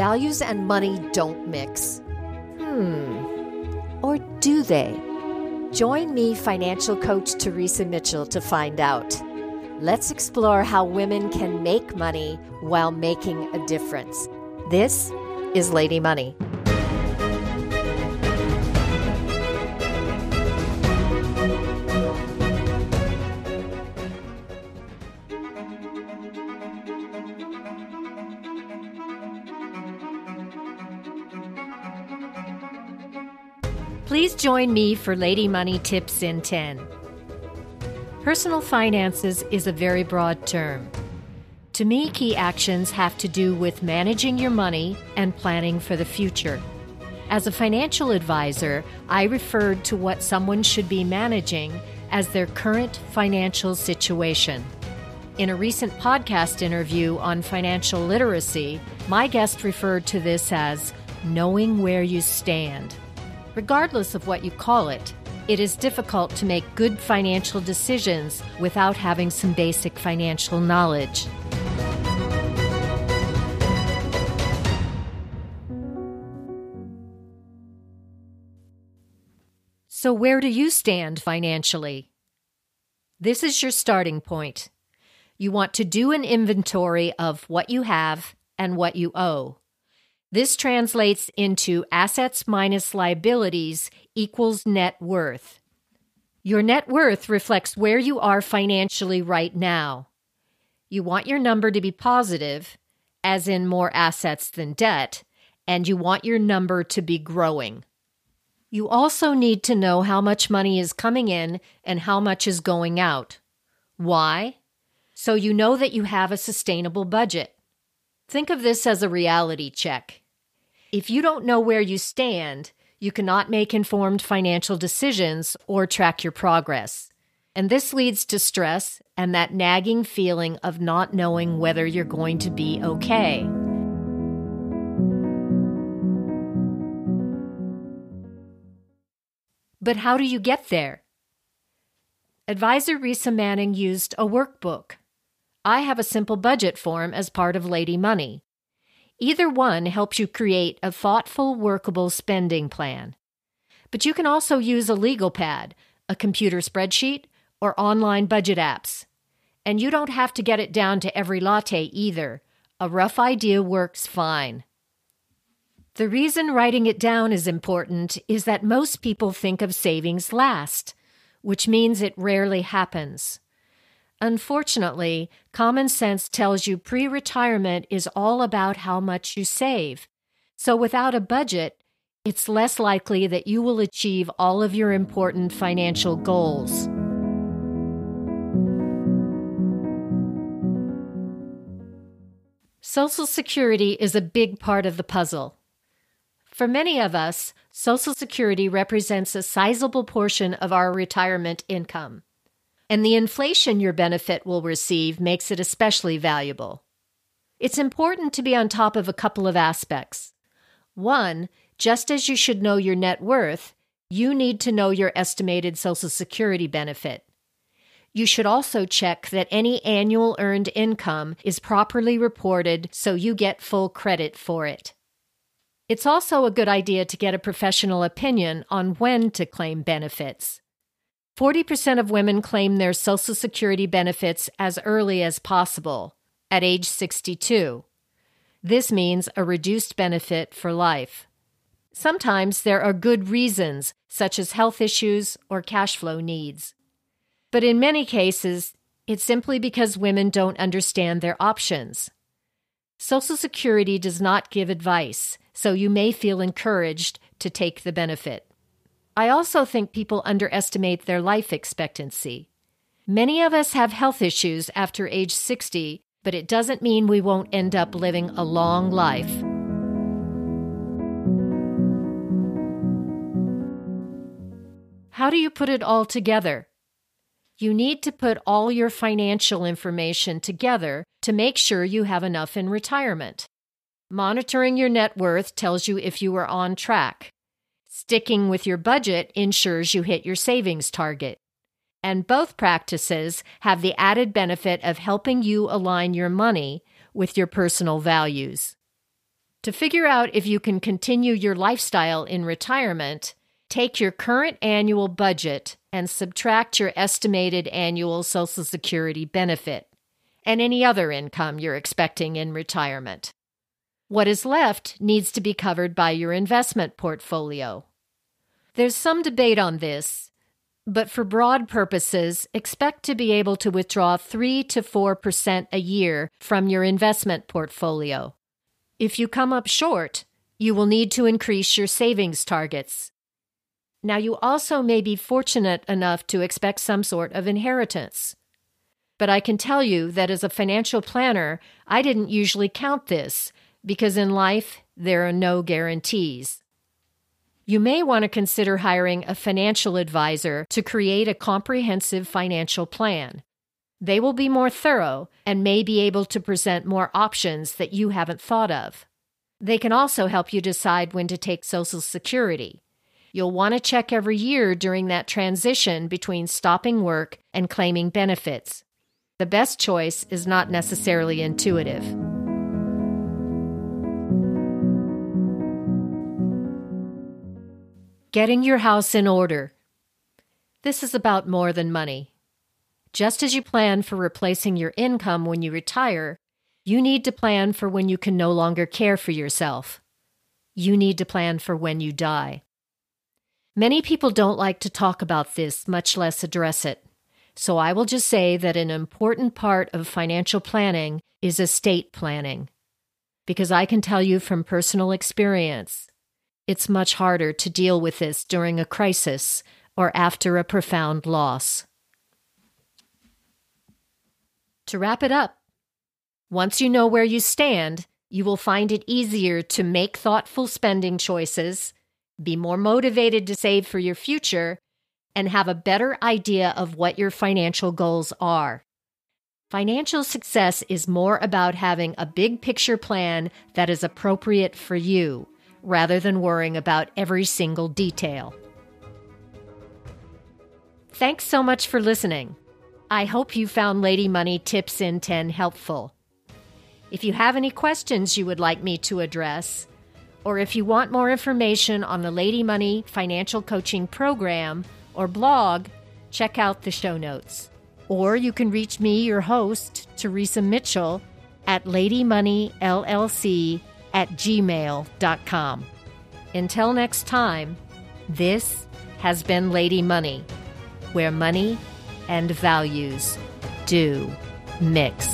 Values and money don't mix. Hmm. Or do they? Join me, financial coach Teresa Mitchell, to find out. Let's explore how women can make money while making a difference. This is Lady Money. Please join me for Lady Money Tips in 10. Personal finances is a very broad term. To me, key actions have to do with managing your money and planning for the future. As a financial advisor, I referred to what someone should be managing as their current financial situation. In a recent podcast interview on financial literacy, my guest referred to this as knowing where you stand. Regardless of what you call it, it is difficult to make good financial decisions without having some basic financial knowledge. So, where do you stand financially? This is your starting point. You want to do an inventory of what you have and what you owe. This translates into assets minus liabilities equals net worth. Your net worth reflects where you are financially right now. You want your number to be positive, as in more assets than debt, and you want your number to be growing. You also need to know how much money is coming in and how much is going out. Why? So you know that you have a sustainable budget. Think of this as a reality check. If you don't know where you stand, you cannot make informed financial decisions or track your progress. And this leads to stress and that nagging feeling of not knowing whether you're going to be okay. But how do you get there? Advisor Risa Manning used a workbook. I have a simple budget form as part of Lady Money. Either one helps you create a thoughtful, workable spending plan. But you can also use a legal pad, a computer spreadsheet, or online budget apps. And you don't have to get it down to every latte either. A rough idea works fine. The reason writing it down is important is that most people think of savings last, which means it rarely happens. Unfortunately, common sense tells you pre retirement is all about how much you save. So without a budget, it's less likely that you will achieve all of your important financial goals. Social Security is a big part of the puzzle. For many of us, Social Security represents a sizable portion of our retirement income and the inflation your benefit will receive makes it especially valuable. It's important to be on top of a couple of aspects. One, just as you should know your net worth, you need to know your estimated Social Security benefit. You should also check that any annual earned income is properly reported so you get full credit for it. It's also a good idea to get a professional opinion on when to claim benefits. 40% of women claim their Social Security benefits as early as possible, at age 62. This means a reduced benefit for life. Sometimes there are good reasons, such as health issues or cash flow needs. But in many cases, it's simply because women don't understand their options. Social Security does not give advice, so you may feel encouraged to take the benefit. I also think people underestimate their life expectancy. Many of us have health issues after age 60, but it doesn't mean we won't end up living a long life. How do you put it all together? You need to put all your financial information together to make sure you have enough in retirement. Monitoring your net worth tells you if you are on track. Sticking with your budget ensures you hit your savings target. And both practices have the added benefit of helping you align your money with your personal values. To figure out if you can continue your lifestyle in retirement, take your current annual budget and subtract your estimated annual Social Security benefit and any other income you're expecting in retirement. What is left needs to be covered by your investment portfolio. There's some debate on this, but for broad purposes, expect to be able to withdraw 3 to 4% a year from your investment portfolio. If you come up short, you will need to increase your savings targets. Now, you also may be fortunate enough to expect some sort of inheritance. But I can tell you that as a financial planner, I didn't usually count this because in life, there are no guarantees. You may want to consider hiring a financial advisor to create a comprehensive financial plan. They will be more thorough and may be able to present more options that you haven't thought of. They can also help you decide when to take Social Security. You'll want to check every year during that transition between stopping work and claiming benefits. The best choice is not necessarily intuitive. Getting your house in order. This is about more than money. Just as you plan for replacing your income when you retire, you need to plan for when you can no longer care for yourself. You need to plan for when you die. Many people don't like to talk about this, much less address it. So I will just say that an important part of financial planning is estate planning. Because I can tell you from personal experience, it's much harder to deal with this during a crisis or after a profound loss. To wrap it up, once you know where you stand, you will find it easier to make thoughtful spending choices, be more motivated to save for your future, and have a better idea of what your financial goals are. Financial success is more about having a big picture plan that is appropriate for you, rather than worrying about every single detail. Thanks so much for listening. I hope you found Lady Money Tips in 10 helpful. If you have any questions you would like me to address, or if you want more information on the Lady Money Financial Coaching Program or blog, check out the show notes. Or you can reach me, your host, Teresa Mitchell, at ladymoneyllc at gmail.com. Until next time, this has been Lady Money, where money and values do mix.